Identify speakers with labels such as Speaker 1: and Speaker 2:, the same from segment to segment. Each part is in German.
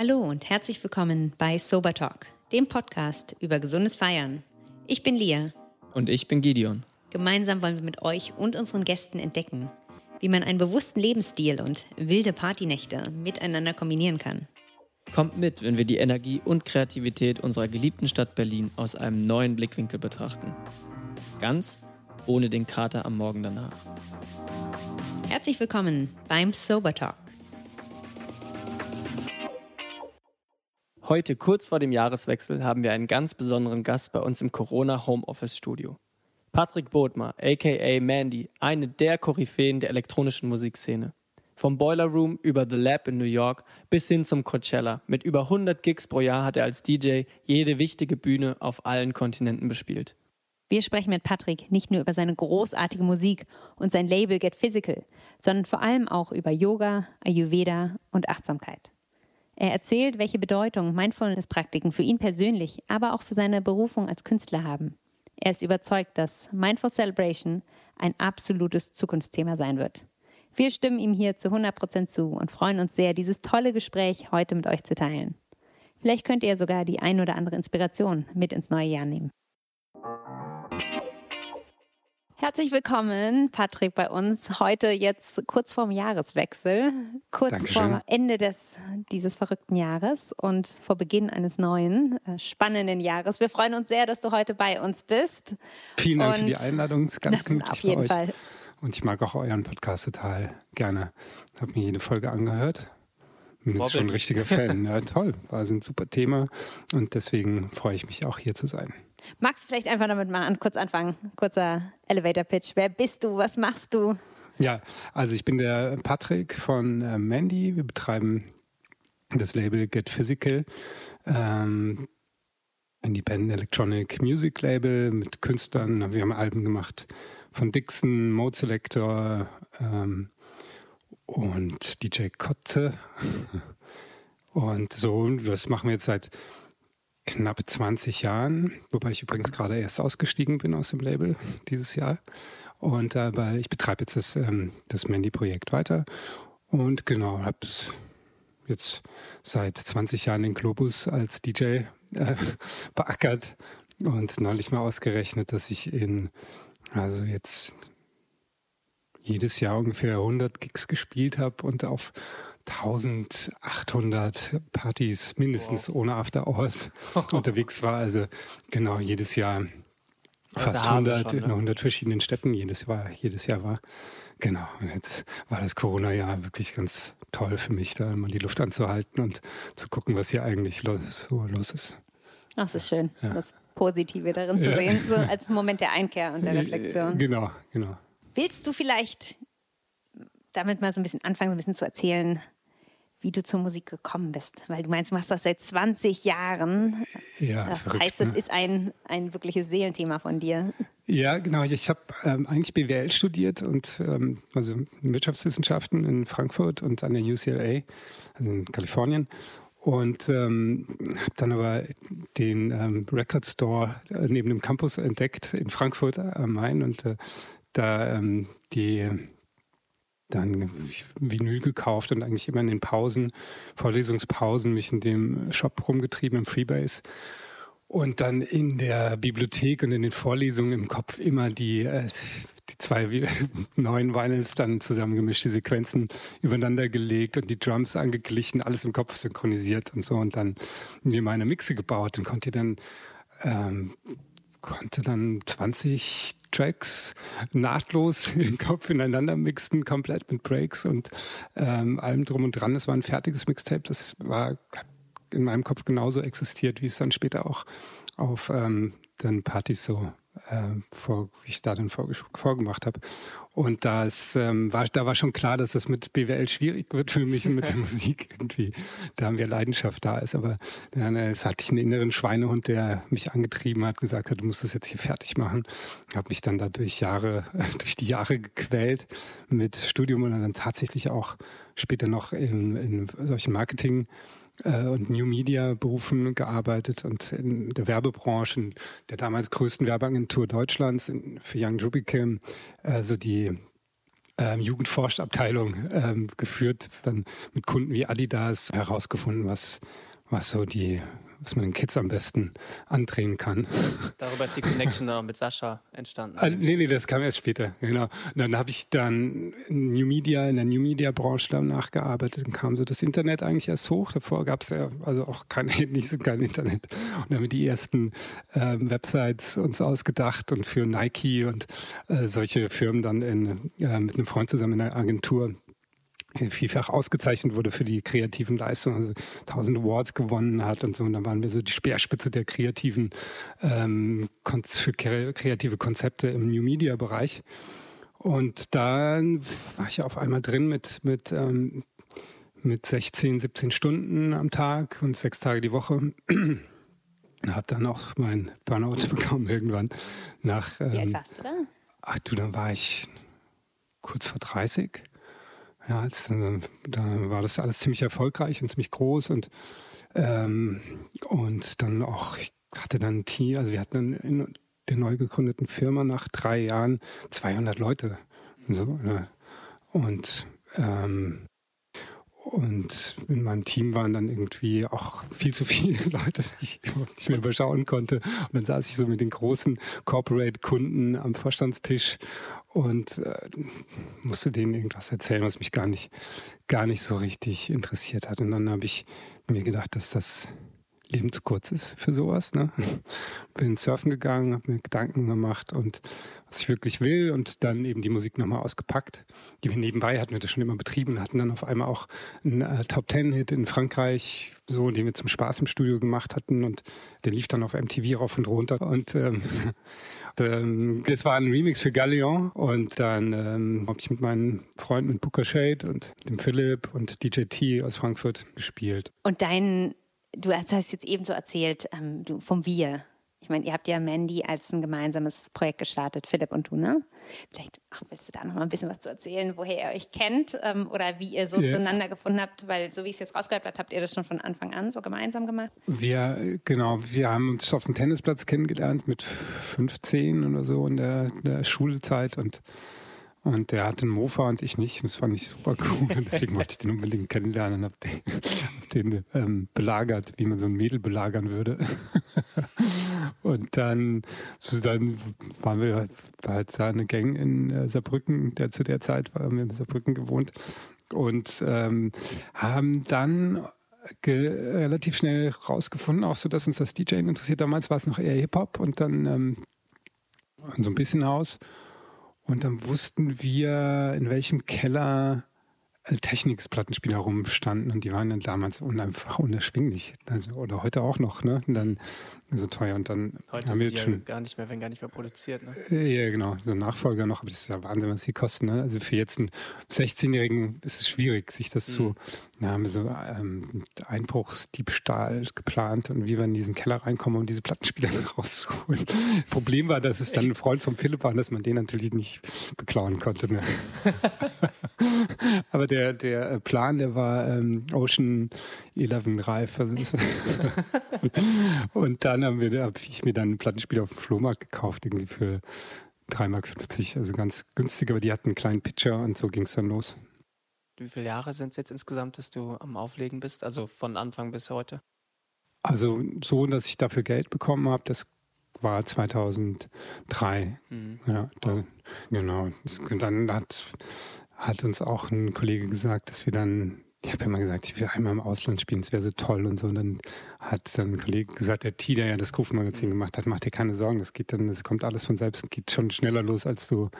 Speaker 1: Hallo und herzlich willkommen bei Sober Talk, dem Podcast über gesundes Feiern. Ich bin Lia.
Speaker 2: Und ich bin Gideon.
Speaker 1: Gemeinsam wollen wir mit euch und unseren Gästen entdecken, wie man einen bewussten Lebensstil und wilde Partynächte miteinander kombinieren kann.
Speaker 2: Kommt mit, wenn wir die Energie und Kreativität unserer geliebten Stadt Berlin aus einem neuen Blickwinkel betrachten. Ganz ohne den Kater am Morgen danach.
Speaker 1: Herzlich willkommen beim Sober Talk.
Speaker 2: Heute, kurz vor dem Jahreswechsel, haben wir einen ganz besonderen Gast bei uns im Corona Homeoffice Studio. Patrick Bodmer, aka Mandy, eine der Koryphäen der elektronischen Musikszene. Vom Boiler Room über The Lab in New York bis hin zum Coachella. Mit über 100 Gigs pro Jahr hat er als DJ jede wichtige Bühne auf allen Kontinenten bespielt.
Speaker 1: Wir sprechen mit Patrick nicht nur über seine großartige Musik und sein Label Get Physical, sondern vor allem auch über Yoga, Ayurveda und Achtsamkeit. Er erzählt, welche Bedeutung Mindfulness-Praktiken für ihn persönlich, aber auch für seine Berufung als Künstler haben. Er ist überzeugt, dass Mindful Celebration ein absolutes Zukunftsthema sein wird. Wir stimmen ihm hier zu 100 Prozent zu und freuen uns sehr, dieses tolle Gespräch heute mit euch zu teilen. Vielleicht könnt ihr sogar die ein oder andere Inspiration mit ins neue Jahr nehmen. Herzlich willkommen, Patrick, bei uns. Heute jetzt kurz vorm Jahreswechsel, kurz
Speaker 3: Dankeschön.
Speaker 1: vor Ende des, dieses verrückten Jahres und vor Beginn eines neuen, äh, spannenden Jahres. Wir freuen uns sehr, dass du heute bei uns bist.
Speaker 3: Vielen Dank für
Speaker 1: Und-
Speaker 3: die Einladung. Ist ganz gemütlich
Speaker 1: Auf jeden
Speaker 3: bei euch.
Speaker 1: Fall.
Speaker 3: Und ich mag auch euren Podcast total gerne. Habe mir jede Folge angehört. Bin jetzt schon ein richtiger Fan. Ja, toll. War ein super Thema. Und deswegen freue ich mich auch hier zu sein.
Speaker 1: Magst du vielleicht einfach damit mal an, kurz anfangen? Kurzer Elevator-Pitch. Wer bist du? Was machst du?
Speaker 3: Ja, also ich bin der Patrick von äh, Mandy. Wir betreiben das Label Get Physical. Ähm, Independent Electronic Music Label mit Künstlern. Wir haben Alben gemacht von Dixon, Mode Selector ähm, und DJ Kotte. Und so, das machen wir jetzt seit knapp 20 Jahren, wobei ich übrigens gerade erst ausgestiegen bin aus dem Label dieses Jahr. Und aber ich betreibe jetzt das, ähm, das Mandy-Projekt weiter und genau, habe jetzt seit 20 Jahren den Globus als DJ äh, beackert und neulich mal ausgerechnet, dass ich in, also jetzt jedes Jahr ungefähr 100 Gigs gespielt habe und auf 1800 Partys mindestens ohne After Hours unterwegs war. Also genau jedes Jahr fast
Speaker 2: Hase
Speaker 3: 100
Speaker 2: schon, ne?
Speaker 3: in 100 verschiedenen Städten jedes Jahr, jedes Jahr war. Genau. Und jetzt war das Corona-Jahr wirklich ganz toll für mich, da mal die Luft anzuhalten und zu gucken, was hier eigentlich los, so los ist.
Speaker 1: Ach, es ist schön,
Speaker 3: Ja.
Speaker 1: das Positive darin zu
Speaker 3: Ja.
Speaker 1: sehen, so als Moment der Einkehr und der Reflexion.
Speaker 3: Äh, Genau, genau.
Speaker 1: Willst du vielleicht damit mal so ein bisschen anfangen, so ein bisschen zu erzählen, wie du zur Musik gekommen bist? Weil du meinst, du machst das seit 20 Jahren.
Speaker 3: Ja,
Speaker 1: Das
Speaker 3: verrückt,
Speaker 1: heißt, das
Speaker 3: ne?
Speaker 1: ist ein, ein wirkliches Seelenthema von dir.
Speaker 3: Ja, genau. Ich habe ähm, eigentlich BWL studiert und ähm, also Wirtschaftswissenschaften in Frankfurt und an der UCLA, also in Kalifornien. Und ähm, habe dann aber den ähm, Record Store äh, neben dem Campus entdeckt in Frankfurt am Main und äh, da ähm, die dann Vinyl gekauft und eigentlich immer in den Pausen, Vorlesungspausen mich in dem Shop rumgetrieben im Freebase. Und dann in der Bibliothek und in den Vorlesungen im Kopf immer die, äh, die zwei neuen Vinyls dann zusammengemischt, die Sequenzen übereinander gelegt und die Drums angeglichen, alles im Kopf synchronisiert und so und dann mir meine Mixe gebaut und konnte dann ähm, konnte dann 20 Tracks nahtlos im Kopf ineinander mixen, komplett mit Breaks und ähm, allem drum und dran. Es war ein fertiges Mixtape, das war in meinem Kopf genauso existiert, wie es dann später auch auf ähm, den Partys so äh, vor, wie ich da dann vorgemacht habe. Und das ähm, war, da war schon klar, dass das mit BWL schwierig wird für mich und mit der Musik irgendwie. Da haben wir Leidenschaft da ist. Aber dann, äh, es hatte ich einen inneren Schweinehund, der mich angetrieben hat, gesagt hat, du musst das jetzt hier fertig machen. Habe mich dann da durch Jahre, durch die Jahre gequält mit Studium und dann tatsächlich auch später noch in, in solchen Marketing äh, und New Media Berufen gearbeitet und in der Werbebranche, in der damals größten Werbeagentur Deutschlands in, für Young Rubicam, also die ähm, Jugendforschabteilung ähm, geführt, dann mit Kunden wie Adidas herausgefunden, was, was so die was man den Kids am besten andrehen kann.
Speaker 2: Darüber ist die Connection dann mit Sascha entstanden.
Speaker 3: Ah, nee, nee, das kam erst später, genau. Und dann habe ich dann in New Media, in der New Media Branche dann nachgearbeitet und kam so das Internet eigentlich erst hoch. Davor gab es ja also auch kein, nicht so kein Internet. Und dann haben wir die ersten ähm, Websites uns ausgedacht und für Nike und äh, solche Firmen dann in, äh, mit einem Freund zusammen in der Agentur vielfach ausgezeichnet wurde für die kreativen Leistungen, also tausende Awards gewonnen hat und so. Und dann waren wir so die Speerspitze der kreativen, ähm, für kreative Konzepte im New Media Bereich. Und dann war ich auf einmal drin mit, mit, ähm, mit 16, 17 Stunden am Tag und sechs Tage die Woche. Und habe dann auch mein Burnout bekommen irgendwann nach.
Speaker 1: Ähm, Wie alt ähm, warst du da?
Speaker 3: Ach du, dann war ich kurz vor 30 ja, als dann, da war das alles ziemlich erfolgreich und ziemlich groß und, ähm, und dann auch, ich hatte dann ein Team, also wir hatten in der neu gegründeten Firma nach drei Jahren 200 Leute. Und, so, ne? und ähm, und in meinem Team waren dann irgendwie auch viel zu viele Leute, dass ich überhaupt nicht mehr überschauen konnte. Und dann saß ich so mit den großen Corporate-Kunden am Vorstandstisch und äh, musste denen irgendwas erzählen, was mich gar nicht, gar nicht so richtig interessiert hat. Und dann habe ich mir gedacht, dass das Leben zu kurz ist für sowas. Ne? Bin surfen gegangen, habe mir Gedanken gemacht und was ich wirklich will und dann eben die Musik nochmal ausgepackt. Die wir nebenbei hatten wir das schon immer betrieben, hatten dann auf einmal auch einen äh, Top Ten Hit in Frankreich, so den wir zum Spaß im Studio gemacht hatten und der lief dann auf MTV rauf und runter und ähm, ähm, das war ein Remix für Gallion und dann ähm, habe ich mit meinen Freunden mit Booker Shade und dem Philipp und DJ T aus Frankfurt gespielt.
Speaker 1: Und dein du hast jetzt eben so erzählt ähm, du, vom Wir. Ich meine, ihr habt ja Mandy als ein gemeinsames Projekt gestartet, Philipp und du, ne? Vielleicht ach, willst du da noch mal ein bisschen was zu erzählen, woher ihr euch kennt ähm, oder wie ihr so yeah. zueinander gefunden habt, weil so wie ich es jetzt rausgehört habe, habt ihr das schon von Anfang an so gemeinsam gemacht?
Speaker 3: Wir, genau, wir haben uns auf dem Tennisplatz kennengelernt mit 15 oder so in der, in der Schulzeit und und der hatte einen Mofa und ich nicht. Das fand ich super cool. Und deswegen wollte ich den unbedingt kennenlernen und habe den, hab den ähm, belagert, wie man so ein Mädel belagern würde. und dann, dann waren wir halt eine Gang in äh, Saarbrücken, der zu der Zeit war, wir in Saarbrücken gewohnt. Und ähm, haben dann relativ schnell rausgefunden, auch so, dass uns das DJing interessiert. Damals war es noch eher Hip-Hop und dann ähm, so ein bisschen Haus. Und dann wussten wir, in welchem Keller Technics-Plattenspieler rumstanden und die waren dann damals einfach unerschwinglich. Also, oder heute auch noch, ne? Und dann so teuer und dann
Speaker 2: heute haben wir jetzt schon gar nicht mehr, wenn gar nicht mehr produziert. Ne?
Speaker 3: Ja, genau, so Nachfolger noch, aber das ist ja Wahnsinn, was die kosten. Ne? Also für jetzt einen 16-Jährigen ist es schwierig, sich das mhm. zu. Da haben wir so ähm, Einbruchsdiebstahl geplant und wie wir in diesen Keller reinkommen, um diese Plattenspieler rauszuholen. Problem war, dass es dann ein Freund von Philipp war und dass man den natürlich nicht beklauen konnte. Ne? aber der, der Plan, der war ähm, Ocean 11 reif. Und dann habe ich mir dann einen Plattenspieler auf dem Flohmarkt gekauft, irgendwie für 3,50 Mark, also ganz günstig, aber die hatten einen kleinen Pitcher und so ging es dann los.
Speaker 2: Wie viele Jahre sind es jetzt insgesamt, dass du am Auflegen bist, also von Anfang bis heute?
Speaker 3: Also so, dass ich dafür Geld bekommen habe, das war 2003. Mhm. Ja, da, genau. Und dann hat, hat uns auch ein Kollege gesagt, dass wir dann ich habe ja mal gesagt, ich will einmal im Ausland spielen, es wäre so toll und so. Und dann hat dann ein Kollege gesagt, der T, der ja das Kufmagazin gemacht hat, mach dir keine Sorgen, das geht dann, das kommt alles von selbst, geht schon schneller los, als du,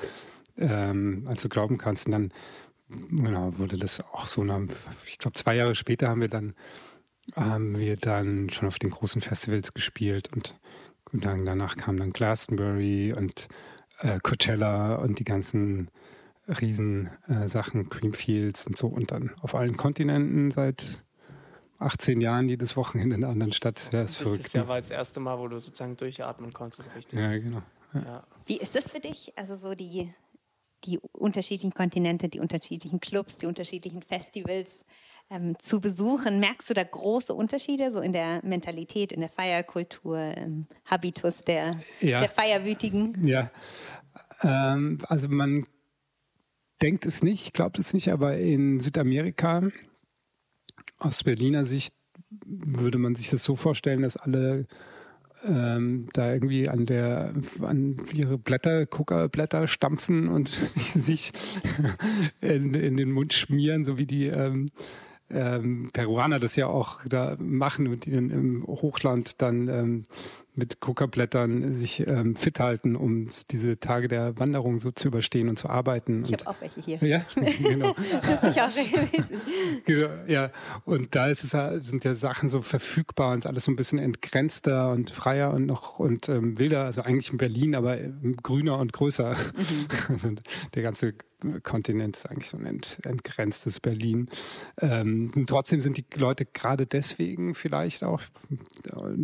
Speaker 3: ähm, als du glauben kannst. Und dann, genau, wurde das auch so, nach, ich glaube, zwei Jahre später haben wir dann, haben wir dann schon auf den großen Festivals gespielt und, und dann, danach kam dann Glastonbury und äh, Coachella und die ganzen Riesensachen, äh, Creamfields und so und dann auf allen Kontinenten seit 18 Jahren jedes Wochenende in einer anderen Stadt.
Speaker 2: Ja, ist das verrückt. ist ja ne? war das erste Mal, wo du sozusagen durchatmen konntest, richtig?
Speaker 3: Ja, genau. Ja. Ja.
Speaker 1: Wie ist das für dich? Also so die, die unterschiedlichen Kontinente, die unterschiedlichen Clubs, die unterschiedlichen Festivals ähm, zu besuchen. Merkst du da große Unterschiede so in der Mentalität, in der Feierkultur, im Habitus der, ja. der Feierwütigen?
Speaker 3: Ja, ähm, also man denkt es nicht, glaubt es nicht, aber in Südamerika aus Berliner Sicht würde man sich das so vorstellen, dass alle ähm, da irgendwie an der an ihre Blätter, Coca-Blätter stampfen und sich in, in, den Mund schmieren, so wie die ähm, ähm, Peruaner das ja auch da machen und die im Hochland dann ähm, mit Coca-Blättern sich ähm, fit halten, um diese Tage der Wanderung so zu überstehen und zu arbeiten.
Speaker 1: Ich habe auch welche hier.
Speaker 3: Ja, genau.
Speaker 1: Nutze ich auch regelmäßig.
Speaker 3: Genau, ja. Und da ist es, sind ja Sachen so verfügbar und alles so ein bisschen entgrenzter und freier und noch und ähm, wilder. Also eigentlich in Berlin, aber grüner und größer. Mhm. Also der ganze Kontinent ist eigentlich so ein ent, entgrenztes Berlin. Ähm, trotzdem sind die Leute gerade deswegen vielleicht auch,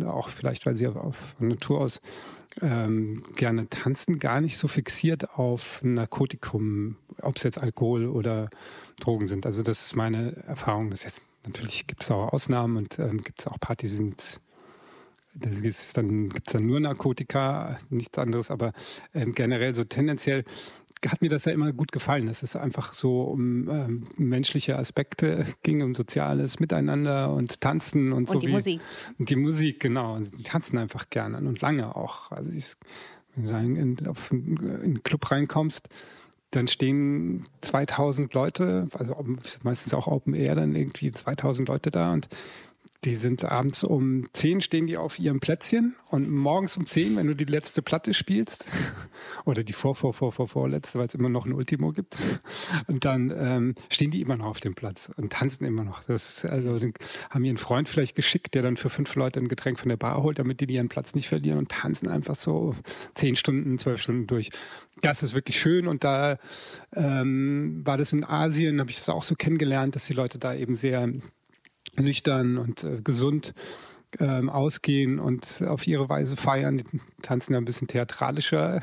Speaker 3: auch vielleicht, weil sie auf, auf Natur aus ähm, gerne tanzen, gar nicht so fixiert auf Narkotikum, ob es jetzt Alkohol oder Drogen sind. Also das ist meine Erfahrung. Das jetzt natürlich gibt es auch Ausnahmen und ähm, gibt es auch Partys, die sind das ist dann gibt es dann nur Narkotika, nichts anderes, aber ähm, generell so tendenziell hat mir das ja immer gut gefallen, dass es einfach so um ähm, menschliche Aspekte ging, um soziales Miteinander und Tanzen und, und so.
Speaker 1: Und die
Speaker 3: wie,
Speaker 1: Musik.
Speaker 3: Und die Musik, genau. Die tanzen einfach gerne und lange auch. Also ich, wenn du in, auf, in einen Club reinkommst, dann stehen 2000 Leute, also meistens auch Open Air, dann irgendwie 2000 Leute da und die sind abends um 10 stehen die auf ihrem Plätzchen und morgens um 10, wenn du die letzte Platte spielst, oder die vor, vor, vor, vor, vorletzte, weil es immer noch ein Ultimo gibt, und dann ähm, stehen die immer noch auf dem Platz und tanzen immer noch. Das also haben ihren Freund vielleicht geschickt, der dann für fünf Leute ein Getränk von der Bar holt, damit die ihren Platz nicht verlieren und tanzen einfach so zehn Stunden, zwölf Stunden durch. Das ist wirklich schön und da ähm, war das in Asien, habe ich das auch so kennengelernt, dass die Leute da eben sehr nüchtern und äh, gesund ähm, ausgehen und auf ihre Weise feiern. Die tanzen ja ein bisschen theatralischer,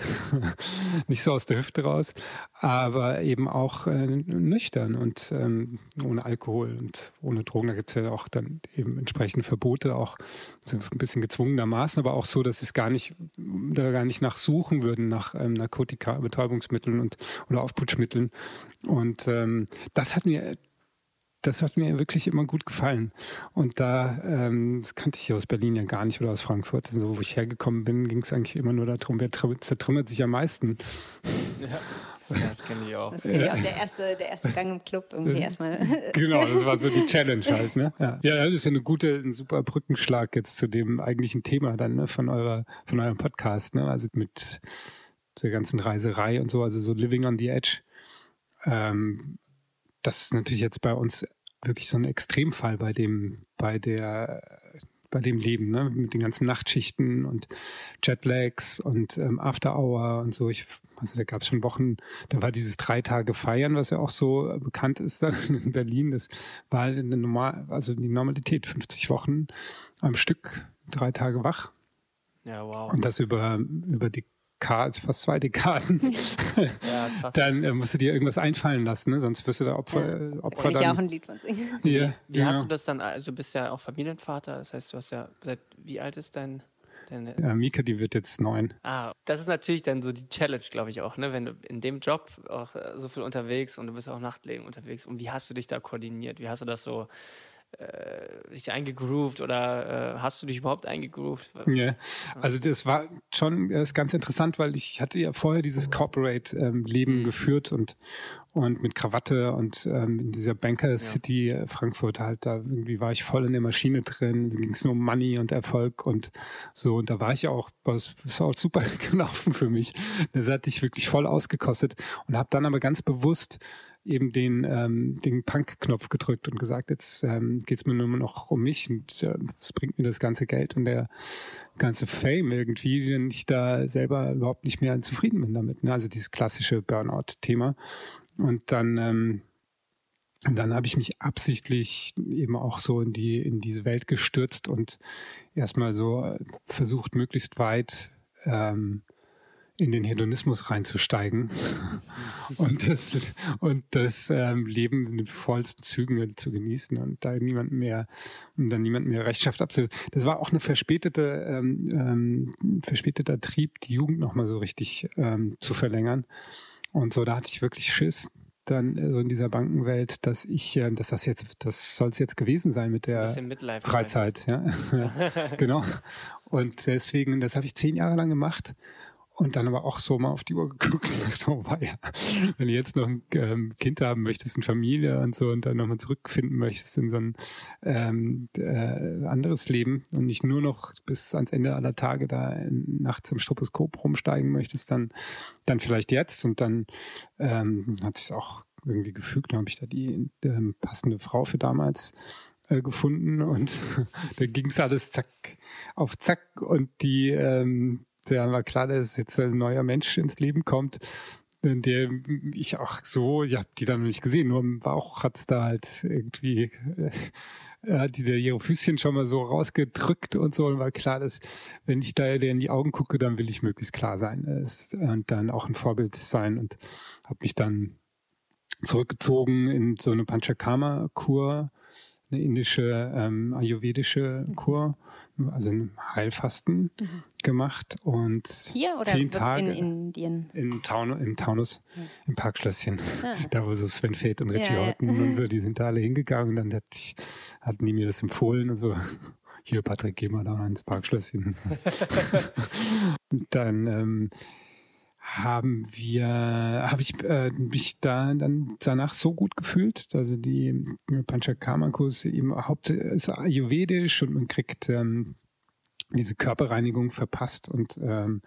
Speaker 3: nicht so aus der Hüfte raus, aber eben auch äh, nüchtern und ähm, ohne Alkohol und ohne Drogen. Da gibt es ja auch dann eben entsprechende Verbote, auch so ein bisschen gezwungenermaßen, aber auch so, dass sie es gar nicht, da gar nicht nachsuchen würden nach ähm, Narkotika, Betäubungsmitteln und oder Aufputschmitteln. Und ähm, das hat mir das hat mir wirklich immer gut gefallen. Und da, ähm, das kannte ich hier aus Berlin ja gar nicht oder aus Frankfurt. Also, wo ich hergekommen bin, ging es eigentlich immer nur darum, wer zertrümmert sich am meisten.
Speaker 2: Ja. Das kenne ich auch.
Speaker 1: Das kenne ich auch. Der erste, der erste Gang im Club irgendwie erstmal.
Speaker 3: Genau, das war so die Challenge halt. Ne? Ja. ja, das ist ja eine gute, ein super Brückenschlag jetzt zu dem eigentlichen Thema dann ne, von eurer, von eurem Podcast. Ne? Also mit der ganzen Reiserei und so, also so Living on the Edge. Ähm, das ist natürlich jetzt bei uns wirklich so ein Extremfall bei dem, bei der, bei dem Leben, ne? mit den ganzen Nachtschichten und Jetlags und ähm, After Hour und so. Ich, also da gab es schon Wochen, da war dieses drei Tage Feiern, was ja auch so bekannt ist dann in Berlin. Das war eine normal, also die Normalität, 50 Wochen am Stück, drei Tage wach.
Speaker 2: Ja, wow.
Speaker 3: Und das über, über die Dekaden, fast zwei Dekaden, ja, dann äh, musst du dir irgendwas einfallen lassen, ne? sonst wirst du da Opfer. Ja. Äh, Opfer
Speaker 1: da kann ich ja auch ein Lied von singen.
Speaker 3: Ja,
Speaker 2: wie ja. hast du das dann, also du bist ja auch Familienvater, das heißt, du hast ja, seit wie alt ist dein
Speaker 3: Deine ja, Mika, die wird jetzt neun.
Speaker 2: Ah, das ist natürlich dann so die Challenge, glaube ich auch, ne? Wenn du in dem Job auch äh, so viel unterwegs und du bist auch Nachtleben unterwegs. Und wie hast du dich da koordiniert? Wie hast du das so äh, dich eingegroovt oder äh, hast du dich überhaupt eingegroovt?
Speaker 3: Ja, also das war schon das ist ganz interessant, weil ich hatte ja vorher dieses Corporate-Leben ähm, geführt und und mit Krawatte und ähm, in dieser Banker City ja. Äh, Frankfurt halt, da irgendwie war ich voll in der Maschine drin, es ging nur um Money und Erfolg und so und da war ich auch, das war auch super gelaufen für mich. Das hatte ich wirklich voll ausgekostet und habe dann aber ganz bewusst eben den, ähm, den Punk-Knopf gedrückt und gesagt, jetzt ähm, geht mir nur noch um mich und äh, was bringt mir das ganze Geld und der ganze Fame irgendwie, denn ich da selber überhaupt nicht mehr zufrieden bin damit. Ne? Also dieses klassische Burnout-Thema. Und dann, ähm, dann habe ich mich absichtlich eben auch so in die in diese Welt gestürzt und erstmal so äh, versucht, möglichst weit ähm, in den Hedonismus reinzusteigen und das, und das ähm, Leben in den vollsten Zügen zu genießen und da niemand mehr, und dann niemand mehr Rechtschaft abzu. Das war auch eine verspätete, ähm, ähm, verspäteter Trieb, die Jugend nochmal so richtig ähm, zu verlängern. Und so, da hatte ich wirklich Schiss, dann äh, so in dieser Bankenwelt, dass ich, äh, dass das jetzt, das soll es jetzt gewesen sein mit der Freizeit, ja, genau. Und deswegen, das habe ich zehn Jahre lang gemacht und dann aber auch so mal auf die Uhr geguckt und dachte, oh weia, wenn du jetzt noch ein ähm, Kind haben möchtest, eine Familie und so und dann nochmal zurückfinden möchtest in so ein ähm, äh, anderes Leben und nicht nur noch bis ans Ende aller Tage da nachts im Stroboskop rumsteigen möchtest, dann, dann vielleicht jetzt. Und dann ähm, hat sich auch irgendwie gefügt, dann habe ich da die ähm, passende Frau für damals äh, gefunden und da ging es alles zack auf zack und die ähm, da war klar, dass jetzt ein neuer Mensch ins Leben kommt, der ich auch so, ich habe die dann noch nicht gesehen, nur im Bauch hat's da halt irgendwie, äh, hat die da ihre Füßchen schon mal so rausgedrückt und so und war klar, dass wenn ich da in die Augen gucke, dann will ich möglichst klar sein und dann auch ein Vorbild sein und habe mich dann zurückgezogen in so eine Panchakarma-Kur eine indische ähm, ayurvedische Kur, also ein Heilfasten mhm. gemacht und
Speaker 1: hier oder
Speaker 3: zehn Tage
Speaker 1: in Indien
Speaker 3: im, Taun im Taunus mhm. im Parkschlösschen, ah. da wo so Sven Feth und Richie ja, Horton ja. und so, die sind da alle hingegangen und dann hat hatten die mir das empfohlen und so. Hier, Patrick, geh mal da ins Parkschlösschen. dann ähm, haben wir, habe ich äh, mich da dann danach so gut gefühlt. Also die Panchakarma-Kurs eben haupt ist ayurvedisch und man kriegt ähm, diese Körperreinigung verpasst und ähm,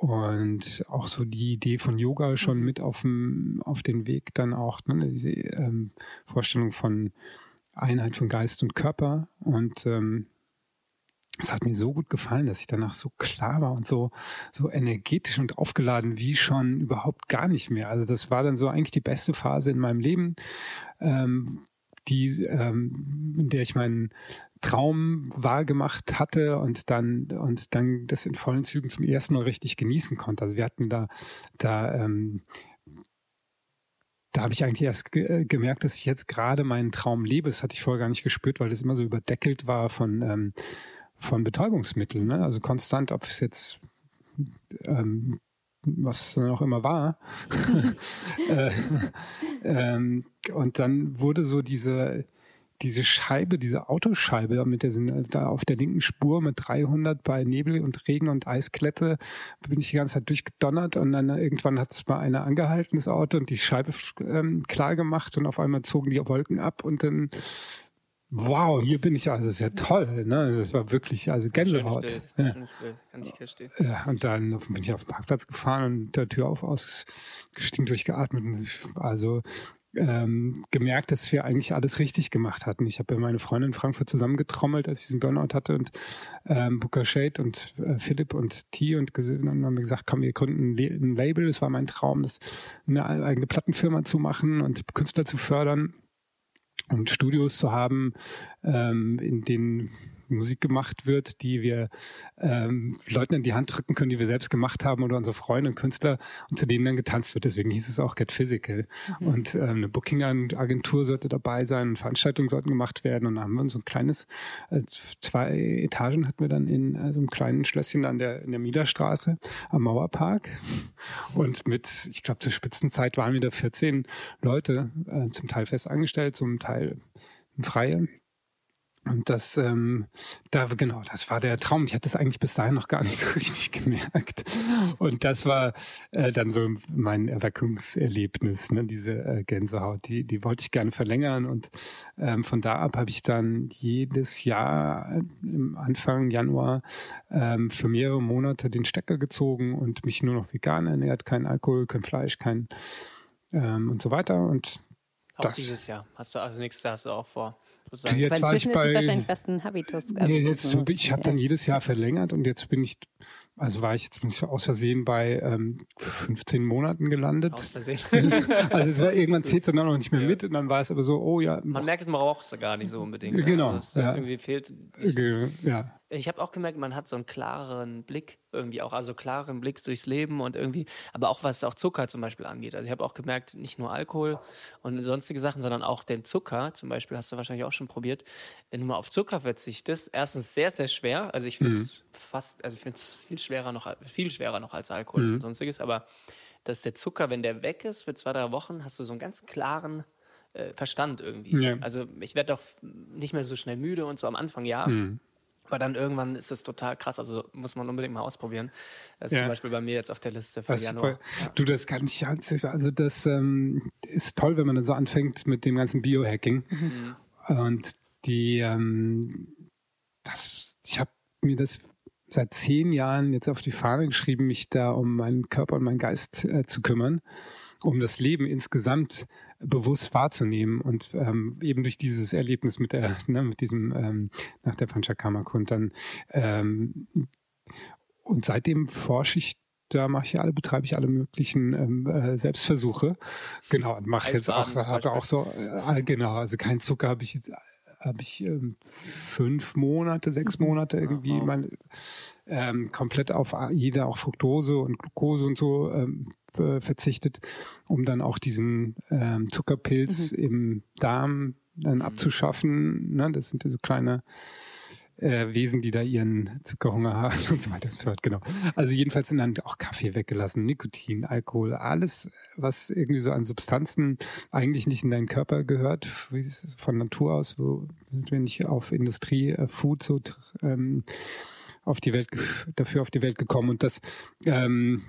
Speaker 3: und auch so die Idee von Yoga schon mhm. mit auf dem auf den Weg dann auch ne, diese ähm, Vorstellung von Einheit von Geist und Körper und ähm, es hat mir so gut gefallen, dass ich danach so klar war und so, so energetisch und aufgeladen wie schon überhaupt gar nicht mehr. Also das war dann so eigentlich die beste Phase in meinem Leben, ähm, die, ähm, in der ich meinen Traum wahrgemacht hatte und dann und dann das in vollen Zügen zum ersten Mal richtig genießen konnte. Also wir hatten da da ähm, da habe ich eigentlich erst ge äh, gemerkt, dass ich jetzt gerade meinen Traum lebe. Das hatte ich vorher gar nicht gespürt, weil das immer so überdeckelt war von ähm, von Betäubungsmitteln. Ne? Also konstant, ob es jetzt ähm, was es dann auch immer war. äh, ähm, und dann wurde so diese diese Scheibe, diese Autoscheibe mit der da auf der linken Spur mit 300 bei Nebel und Regen und Eisklette bin ich die ganze Zeit durchgedonnert und dann irgendwann hat es mal einer angehalten, das Auto, und die Scheibe ähm, klar gemacht und auf einmal zogen die Wolken ab und dann Wow, hier bin ich, also das ist ja toll, ne? Das war wirklich, also Gänsehaut. Schönes Bild, ja. schönes Bild, kann ich verstehen. Ja, und dann bin ich auf den Parkplatz gefahren und der Tür auf ausgestiegen, durchgeatmet und also ähm, gemerkt, dass wir eigentlich alles richtig gemacht hatten. Ich habe meine Freundin in Frankfurt zusammengetrommelt, als ich diesen Burnout hatte und ähm, Booker Shade und äh, Philipp und T und dann haben wir gesagt, komm, wir gründen ein Label. Das war mein Traum, das eine eigene Plattenfirma zu machen und Künstler zu fördern und Studios zu haben, ähm, in denen Musik gemacht wird, die wir ähm, Leuten in die Hand drücken können, die wir selbst gemacht haben oder unsere Freunde und Künstler und zu denen dann getanzt wird. Deswegen hieß es auch Get Physical. Mhm. Und ähm, eine Booking-Agentur sollte dabei sein, Veranstaltungen sollten gemacht werden und dann haben wir so ein kleines, äh, zwei Etagen hatten wir dann in äh, so einem kleinen Schlösschen an der, in der Miederstraße am Mauerpark und mit, ich glaube zur Spitzenzeit waren wir da 14 Leute, äh, zum Teil fest angestellt, zum Teil freie und das, ähm, da genau, das war der Traum. Ich hatte das eigentlich bis dahin noch gar nicht so richtig gemerkt. Und das war äh, dann so mein Erweckungserlebnis, ne? diese äh, Gänsehaut. Die, die wollte ich gerne verlängern. Und ähm, von da ab habe ich dann jedes Jahr im Anfang Januar ähm, für mehrere Monate den Stecker gezogen und mich nur noch vegan ernährt, kein Alkohol, kein Fleisch, kein ähm, und so weiter. Und
Speaker 2: auch das, dieses Jahr hast du also nächstes Jahr hast du auch vor
Speaker 3: sozusagen. Jetzt war ich bei, wahrscheinlich fast ein Habitus. Nee, jetzt, ich habe dann jedes Jahr verlängert und jetzt bin ich, also war ich jetzt bin ich aus Versehen bei ähm, 15 Monaten gelandet. Aus Versehen. also es war irgendwann zählt es dann noch nicht mehr ja. mit und dann war es aber so, oh ja.
Speaker 2: Man merkt, man braucht es gar nicht so unbedingt.
Speaker 3: Ne? Genau.
Speaker 2: Also, das, ja. irgendwie fehlt.
Speaker 3: ja
Speaker 2: ich habe auch gemerkt, man hat so einen klareren Blick irgendwie auch, also klaren Blick durchs Leben und irgendwie, aber auch was auch Zucker zum Beispiel angeht. Also ich habe auch gemerkt, nicht nur Alkohol und sonstige Sachen, sondern auch den Zucker, zum Beispiel hast du wahrscheinlich auch schon probiert, wenn du mal auf Zucker verzichtest, erstens sehr, sehr schwer. Also ich finde es mhm. fast, also ich finde es viel schwerer noch, viel schwerer noch als Alkohol mhm. und sonstiges, aber dass der Zucker, wenn der weg ist für zwei, drei Wochen, hast du so einen ganz klaren äh, Verstand irgendwie.
Speaker 3: Ja.
Speaker 2: Also ich werde doch nicht mehr so schnell müde und so am Anfang ja.
Speaker 3: Mhm.
Speaker 2: Aber dann irgendwann ist es total krass. Also muss man unbedingt mal ausprobieren. Das ist
Speaker 3: Ja.
Speaker 2: zum Beispiel bei mir jetzt auf der Liste für Januar.
Speaker 3: super. Du, das kann ich ja. Also das ähm, ist toll, wenn man dann so anfängt mit dem ganzen Biohacking.
Speaker 2: Mhm.
Speaker 3: Und die, ähm, das, ich habe mir das seit zehn Jahren jetzt auf die Fahne geschrieben, mich da um meinen Körper und meinen Geist äh, zu kümmern, um das Leben insgesamt bewusst wahrzunehmen und ähm, eben durch dieses Erlebnis mit der, ne, mit diesem ähm, nach der Panchakarma-Kund dann ähm, und seitdem forsche ich da mache ich ja alle, betreibe ich alle möglichen ähm, äh, Selbstversuche. Genau, und mache jetzt auch, habe auch so, äh, genau, also keinen Zucker habe ich jetzt, habe ich ähm, fünf Monate, sechs Monate irgendwie
Speaker 2: wow.
Speaker 3: ähm, komplett auf jede auch Fructose und Glucose und so ähm, äh, verzichtet, um dann auch diesen ähm, Zuckerpilz im Darm dann abzuschaffen. Ne? Das sind ja so kleine äh, Wesen, die da ihren Zuckerhunger haben und so weiter und so fort. Genau. Also jedenfalls sind dann auch Kaffee weggelassen, Nikotin, Alkohol, alles, was irgendwie so an Substanzen eigentlich nicht in deinen Körper gehört, wie ist es von Natur aus, wo sind wir nicht auf Industrie, äh, Food so ähm, auf die Welt dafür auf die Welt gekommen und das ähm,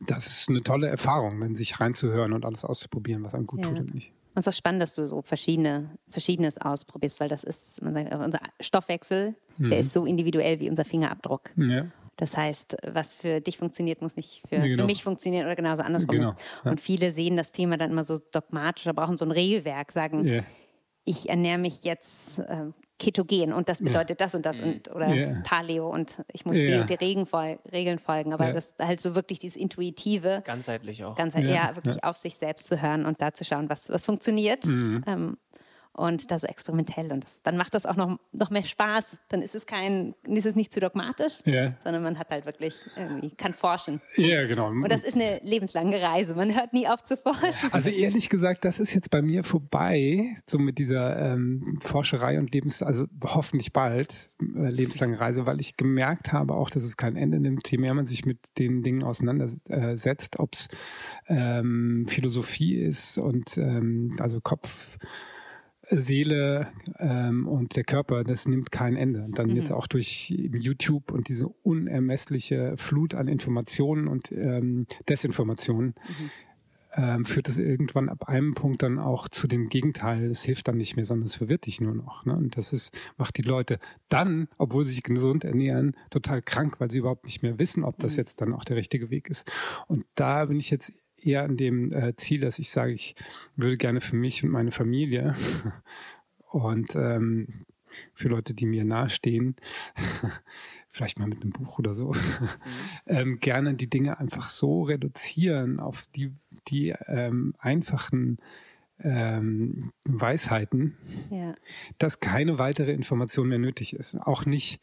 Speaker 3: das ist eine tolle Erfahrung, dann sich reinzuhören und alles auszuprobieren, was einem gut
Speaker 1: Ja.
Speaker 3: tut und nicht.
Speaker 1: Und es ist auch spannend, dass du so verschiedene, Verschiedenes ausprobierst, weil das ist, man sagt, unser Stoffwechsel,
Speaker 3: Mhm.
Speaker 1: der ist so individuell wie unser Fingerabdruck.
Speaker 3: Ja.
Speaker 1: Das heißt, was für dich funktioniert, muss nicht für,
Speaker 3: Nee, genau.
Speaker 1: für mich funktionieren oder genauso andersrum.
Speaker 3: Genau,
Speaker 1: ist.
Speaker 3: ja.
Speaker 1: Und viele sehen das Thema dann immer so dogmatisch oder brauchen so ein Regelwerk, sagen,
Speaker 3: Ja.
Speaker 1: ich ernähre mich jetzt äh, ketogen und das bedeutet das und das und oder
Speaker 3: Ja.
Speaker 1: Paleo und ich muss
Speaker 3: Ja.
Speaker 1: die, die Regeln, fol Regeln folgen. Aber
Speaker 3: Ja.
Speaker 1: das halt so wirklich dieses Intuitive,
Speaker 2: Ganzheitlich auch.
Speaker 1: ganz
Speaker 3: Ja,
Speaker 1: ja, wirklich
Speaker 3: ja.
Speaker 1: auf sich selbst zu hören und da zu schauen, was, was funktioniert.
Speaker 3: Mhm.
Speaker 1: Ähm, und da so experimentell. Und das, dann macht das auch noch, noch mehr Spaß. Dann ist es kein, ist es nicht zu dogmatisch,
Speaker 3: Ja.
Speaker 1: sondern man hat halt wirklich irgendwie, kann forschen.
Speaker 3: ja, genau.
Speaker 1: Und das ist eine lebenslange Reise. Man hört nie auf zu forschen.
Speaker 3: Also ehrlich gesagt, das ist jetzt bei mir vorbei, so mit dieser ähm, Forscherei und Lebens, also hoffentlich bald äh, lebenslange Reise, weil ich gemerkt habe auch, dass es kein Ende nimmt, je mehr man sich mit den Dingen auseinandersetzt, ob es ähm, Philosophie ist und ähm, also Kopf. Seele ähm, und der Körper, das nimmt kein Ende. Und dann jetzt auch durch YouTube und diese unermessliche Flut an Informationen und ähm, Desinformationen ähm, führt das irgendwann ab einem Punkt dann auch zu dem Gegenteil. Es hilft dann nicht mehr, sondern es verwirrt dich nur noch. Ne? Und das ist, macht die Leute dann, obwohl sie sich gesund ernähren, total krank, weil sie überhaupt nicht mehr wissen, ob das jetzt dann auch der richtige Weg ist. Und da bin ich jetzt eher an dem äh, Ziel, dass ich sage, ich würde gerne für mich und meine Familie und ähm, für Leute, die mir nahestehen, vielleicht mal mit einem Buch oder so, ähm, gerne die Dinge einfach so reduzieren auf die, die ähm, einfachen ähm, Weisheiten,
Speaker 1: Ja.
Speaker 3: dass keine weitere Information mehr nötig ist. Auch nicht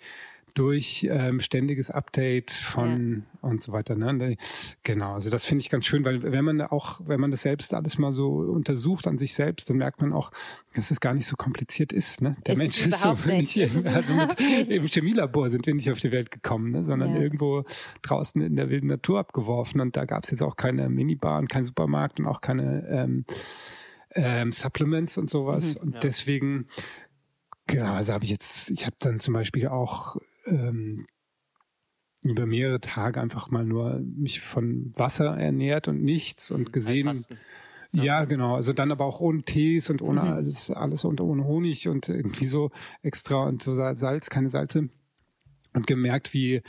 Speaker 3: durch ähm, ständiges Update von und so weiter. Ne? Genau, also das finde ich ganz schön, weil wenn man auch, wenn man das selbst alles mal so untersucht an sich selbst, dann merkt man auch, dass es gar nicht so kompliziert ist. Ne? Der
Speaker 1: Ist
Speaker 3: Mensch ist so
Speaker 1: nicht. Ist es
Speaker 3: also mit, im Chemielabor sind wir nicht auf die Welt gekommen, ne? sondern
Speaker 1: Ja.
Speaker 3: irgendwo draußen in der wilden Natur abgeworfen. Und da gab es jetzt auch keine Minibar und kein Supermarkt und auch keine ähm, ähm, Supplements und sowas. und
Speaker 2: Ja.
Speaker 3: deswegen, genau, also habe ich jetzt, ich habe dann zum Beispiel auch ähm, über mehrere Tage einfach mal nur mich von Wasser ernährt und nichts und gesehen.
Speaker 2: Heilfasten.
Speaker 3: Ja, genau. Also dann aber auch ohne Tees und ohne alles, alles und ohne Honig und irgendwie so extra und so Salz, keine Salze. Und gemerkt, wie,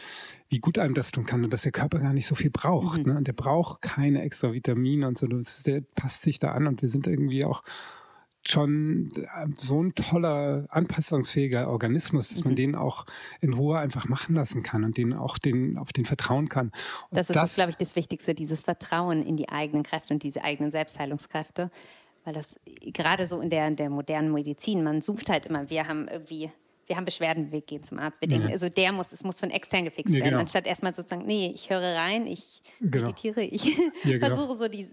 Speaker 3: wie gut einem das tun kann und dass der Körper gar nicht so viel braucht. Ne? Und der braucht keine extra Vitamine und so. Das, der passt sich da an und wir sind irgendwie auch schon äh, so ein toller, anpassungsfähiger Organismus, dass man den auch in Ruhe einfach machen lassen kann und den auch den, auf den vertrauen kann. Und
Speaker 1: Das ist, das, glaube ich, das Wichtigste, dieses Vertrauen in die eigenen Kräfte und diese eigenen Selbstheilungskräfte. Weil das gerade so in der, in der modernen Medizin, man sucht halt immer, wir haben irgendwie, wir haben Beschwerden, wir gehen zum Arzt. Wir denken, also der muss, es muss von extern gefixt
Speaker 3: Ja,
Speaker 1: werden,
Speaker 3: genau.
Speaker 1: anstatt erstmal sozusagen, nee, ich höre rein, ich
Speaker 3: Genau.
Speaker 1: meditiere, ich
Speaker 3: Ja, genau.
Speaker 1: versuche so die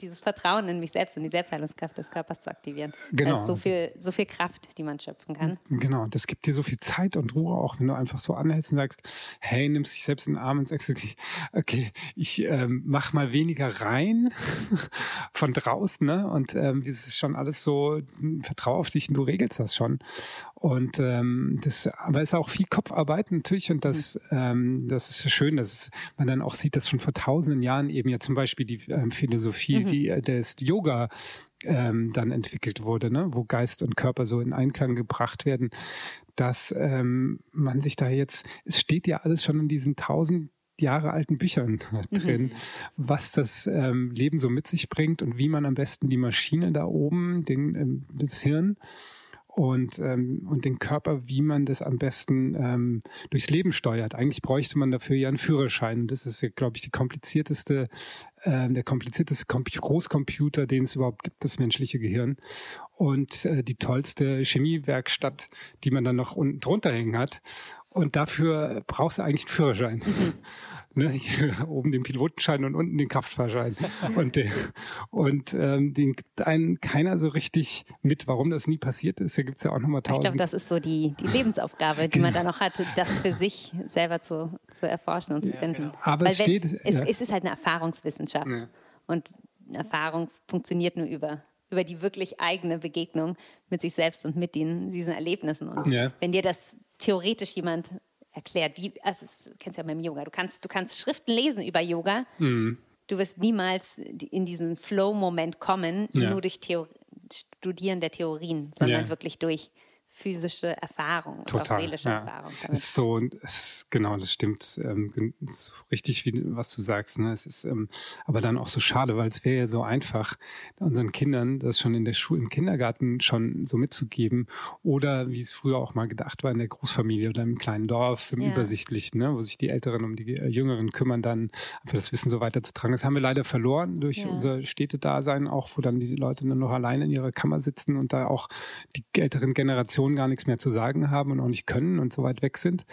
Speaker 1: dieses Vertrauen in mich selbst und die Selbstheilungskraft des Körpers zu aktivieren.
Speaker 3: Genau.
Speaker 1: Ist so viel, so viel Kraft, die man schöpfen kann.
Speaker 3: Genau, das gibt dir so viel Zeit und Ruhe auch, wenn du einfach so anhältst und sagst, hey, nimmst dich selbst in den Arm und sagst, okay, okay ich ähm, mach mal weniger rein von draußen, ne? Und ähm, es ist schon alles so, hm, vertrau auf dich und du regelst das schon. Und ähm, das, aber es ist auch viel Kopfarbeit natürlich und das, mhm. ähm, das ist schön, dass es, man dann auch sieht, dass schon vor tausenden Jahren eben ja zum Beispiel die ähm, Philosophie, mhm. die äh, des Yoga ähm, dann entwickelt wurde, ne? wo Geist und Körper so in Einklang gebracht werden, dass ähm, man sich da jetzt, es steht ja alles schon in diesen tausend Jahre alten Büchern drin, mhm. was das ähm, Leben so mit sich bringt und wie man am besten die Maschine da oben, den, ähm, das Hirn, und, ähm, und den Körper, wie man das am besten ähm, durchs Leben steuert. Eigentlich bräuchte man dafür ja einen Führerschein. Das ist ja, glaube ich, die komplizierteste, äh, der komplizierteste Kom Großcomputer, den es überhaupt gibt, das menschliche Gehirn. Und äh, die tollste Chemiewerkstatt, die man dann noch unten drunter hängen hat. Und dafür brauchst du eigentlich einen Führerschein. Mhm. Ne, hier oben den Pilotenschein und unten den Kraftfahrschein. und der, und ähm, den gibt einen keiner so richtig mit, warum das nie passiert ist. Da gibt's ja auch nochmal tausend.
Speaker 1: Ich glaube, das ist so die, die Lebensaufgabe, die man da noch hat, das für sich selber zu, zu erforschen und zu finden. Genau.
Speaker 3: Aber Weil es steht.
Speaker 1: Es, ja. es ist halt eine Erfahrungswissenschaft. Ja. Und Erfahrung funktioniert nur über über die wirklich eigene Begegnung mit sich selbst und mit den, diesen Erlebnissen. Und ja. wenn dir das theoretisch jemand erklärt, wie, also das kennst du ja beim Yoga, du kannst, du kannst Schriften lesen über Yoga, mhm. du wirst niemals in diesen Flow-Moment kommen, ja. nur durch Theor Studieren der Theorien, sondern ja. wirklich durch physische Erfahrung
Speaker 3: Total,
Speaker 1: und auch seelische
Speaker 3: ja.
Speaker 1: Erfahrung.
Speaker 3: Es ist so, es ist, genau, das stimmt, ähm, ist richtig, wie, was du sagst. Ne? Es ist ähm, aber dann auch so schade, weil es wäre ja so einfach, unseren Kindern das schon in der Schule, im Kindergarten schon so mitzugeben oder wie es früher auch mal gedacht war in der Großfamilie oder im kleinen Dorf, im ja. Übersichtlichen, ne? wo sich die Älteren um die äh, Jüngeren kümmern, dann einfach das Wissen so weiterzutragen. Das haben wir leider verloren durch ja. unser Städtedasein auch, wo dann die Leute nur noch alleine in ihrer Kammer sitzen und da auch die älteren Generationen Generationen gar nichts mehr zu sagen haben und auch nicht können und so weit weg sind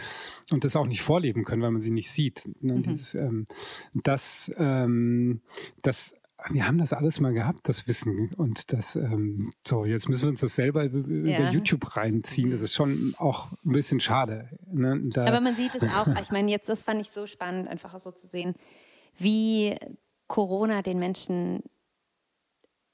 Speaker 3: und das auch nicht vorleben können, weil man sie nicht sieht. Ne? Mhm. Dieses, ähm, das, ähm, das wir haben das alles mal gehabt, das Wissen. Und das, ähm, so, jetzt müssen wir uns das selber über, ja. YouTube reinziehen. Das ist schon auch ein bisschen schade. Ne?
Speaker 1: Aber man sieht es auch, ich meine, jetzt, das fand ich so spannend, einfach so zu sehen, wie Corona den Menschen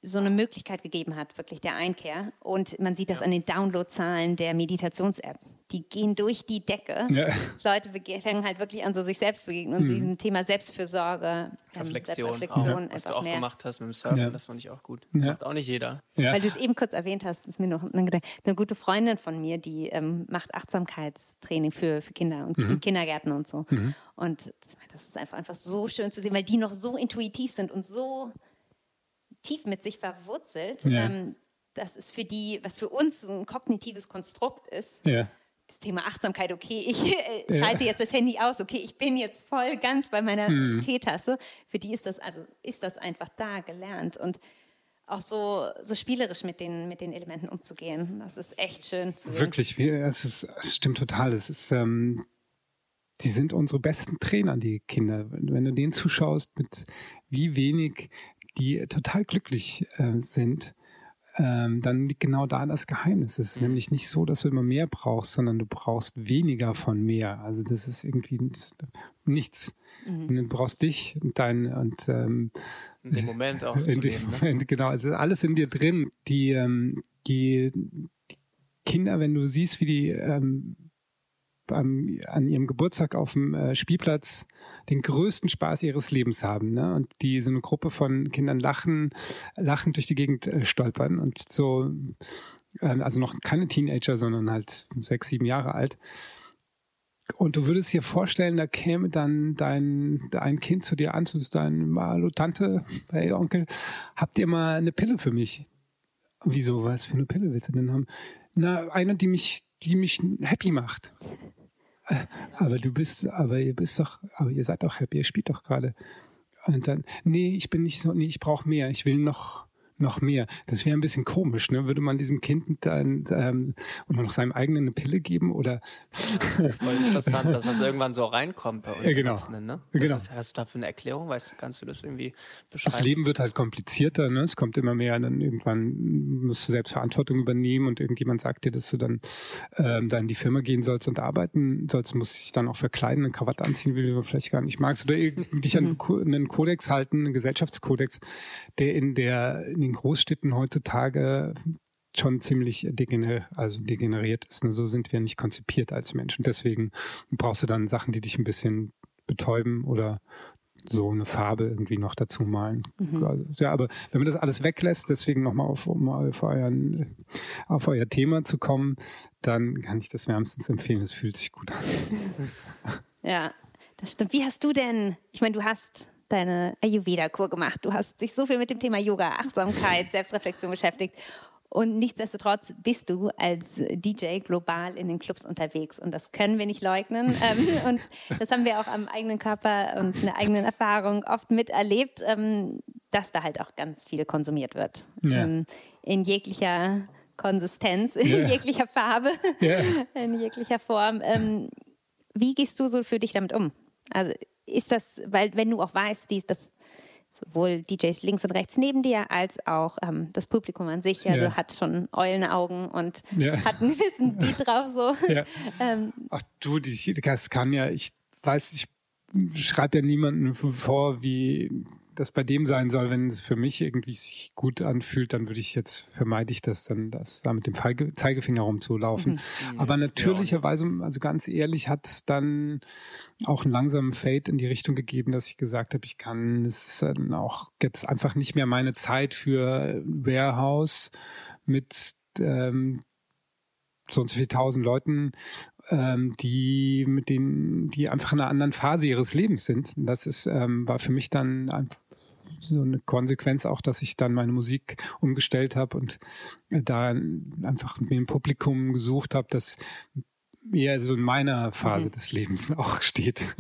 Speaker 1: so eine Möglichkeit gegeben hat, wirklich der Einkehr. Und man sieht das ja. an den Downloadzahlen der Meditations-App. Die gehen durch die Decke. Ja. Leute fangen halt wirklich an, so sich selbst zu begegnen und mhm. diesem Thema Selbstfürsorge,
Speaker 2: ähm, Reflexion, Selbstreflexion auch, was du auch mehr. gemacht hast mit dem Surfen, ja. das fand ich auch gut. Macht auch nicht jeder.
Speaker 1: Weil du es eben kurz erwähnt hast, ist mir noch ein Gedanke. Eine gute Freundin von mir, die ähm, macht Achtsamkeitstraining für, für Kinder und mhm. Kindergärten und so. Mhm. Und das ist einfach, einfach so schön zu sehen, weil die noch so intuitiv sind und so tief mit sich verwurzelt. Ja. Ähm, das ist für die, was für uns ein kognitives Konstrukt ist. Ja. Das Thema Achtsamkeit, okay, ich äh, schalte ja. jetzt das Handy aus, okay, ich bin jetzt voll ganz bei meiner mhm. Teetasse. Für die ist das, also ist das einfach da gelernt und auch so, so spielerisch mit den, mit den Elementen umzugehen. Das ist echt schön.
Speaker 3: Wirklich, es, ist, es stimmt total. Es ist, ähm, die sind unsere besten Trainer, die Kinder. Wenn du denen zuschaust, mit wie wenig die total glücklich äh, sind, ähm, dann liegt genau da das Geheimnis. Es ist mhm. nämlich nicht so, dass du immer mehr brauchst, sondern du brauchst weniger von mehr. Also das ist irgendwie nichts. Mhm. Du brauchst dich und dein und ähm,
Speaker 2: in dem Moment auch in dem
Speaker 3: ne? Moment, genau. Also alles in dir drin. Die, ähm, die, die Kinder, wenn du siehst, wie die ähm, am, an ihrem Geburtstag auf dem äh, Spielplatz den größten Spaß ihres Lebens haben. Ne? Und die so eine Gruppe von Kindern lachen, lachen durch die Gegend äh, stolpern und so, äh, also noch keine Teenager, sondern halt sechs, sieben Jahre alt. Und du würdest dir vorstellen, da käme dann dein, dein Kind zu dir an, zu deinem Hallo Tante, hey Onkel, habt ihr mal eine Pille für mich? Wieso, was für eine Pille willst du denn haben? Na, eine, die mich, die mich happy macht. Aber du bist, aber ihr bist doch, aber ihr seid doch happy, ihr spielt doch gerade. Und dann, nee, ich bin nicht so, nee, ich brauche mehr, ich will noch, noch mehr. Das wäre ein bisschen komisch, ne? Würde man diesem Kind dann ähm, oder noch seinem eigenen eine Pille geben oder?
Speaker 2: das ist voll interessant, dass das irgendwann so reinkommt bei uns ja,
Speaker 3: genau.
Speaker 2: Erwachsenen, ne? genau. Ist, hast du dafür eine Erklärung? Weißt kannst du das irgendwie beschreiben?
Speaker 3: Das Leben wird halt komplizierter, ne? Es kommt immer mehr, dann irgendwann musst du selbst Verantwortung übernehmen und irgendjemand sagt dir, dass du dann ähm, da in die Firma gehen sollst und arbeiten sollst, musst dich dann auch verkleiden, eine Krawatte anziehen die du vielleicht gar nicht magst oder dich an einen Kodex halten, einen Gesellschaftskodex, der in der in den Großstädten heutzutage schon ziemlich degener also degeneriert ist. So sind wir nicht konzipiert als Menschen. Deswegen brauchst du dann Sachen, die dich ein bisschen betäuben oder so eine Farbe irgendwie noch dazu malen. Mhm. Also, ja, aber wenn man das alles weglässt, deswegen nochmal auf, um auf, euren, auf euer Thema zu kommen, dann kann ich das wärmstens empfehlen. Es fühlt sich gut an.
Speaker 1: Ja, das stimmt. Wie hast du denn, ich meine, du hast deine Ayurveda-Kur gemacht. Du hast dich so viel mit dem Thema Yoga, Achtsamkeit, Selbstreflexion beschäftigt. Und nichtsdestotrotz bist du als DJ global in den Clubs unterwegs. Und das können wir nicht leugnen. Ähm, und das haben wir auch am eigenen Körper und einer eigenen Erfahrung oft miterlebt, ähm, dass da halt auch ganz viel konsumiert wird. Ja. Ähm, in jeglicher Konsistenz, in jeglicher Farbe, yeah. in jeglicher Form. wie gehst du so für dich damit um? Also ist das, weil wenn du auch weißt, dies, dass sowohl DJs links und rechts neben dir als auch ähm, das Publikum an sich, also ja. hat schon Eulenaugen und ja. hat einen gewissen Beat drauf so. Ja.
Speaker 3: ähm, Ach du, das kann ja, ich weiß, ich schreibe ja niemanden vor, wie das bei dem sein soll, wenn es für mich irgendwie sich gut anfühlt, dann würde ich jetzt, vermeide ich das dann, das da mit dem Zeigefinger rumzulaufen. Mhm. Aber natürlicherweise, also ganz ehrlich, hat es dann auch einen langsamen Fade in die Richtung gegeben, dass ich gesagt habe, ich kann, es ist dann auch jetzt einfach nicht mehr meine Zeit für Warehouse mit ähm, sonst wie tausend Leuten, ähm, die mit denen, die einfach in einer anderen Phase ihres Lebens sind. Das ist ähm, war für mich dann so eine Konsequenz auch, dass ich dann meine Musik umgestellt habe und da einfach mir ein Publikum gesucht habe, das eher so in meiner Phase mhm. des Lebens auch steht.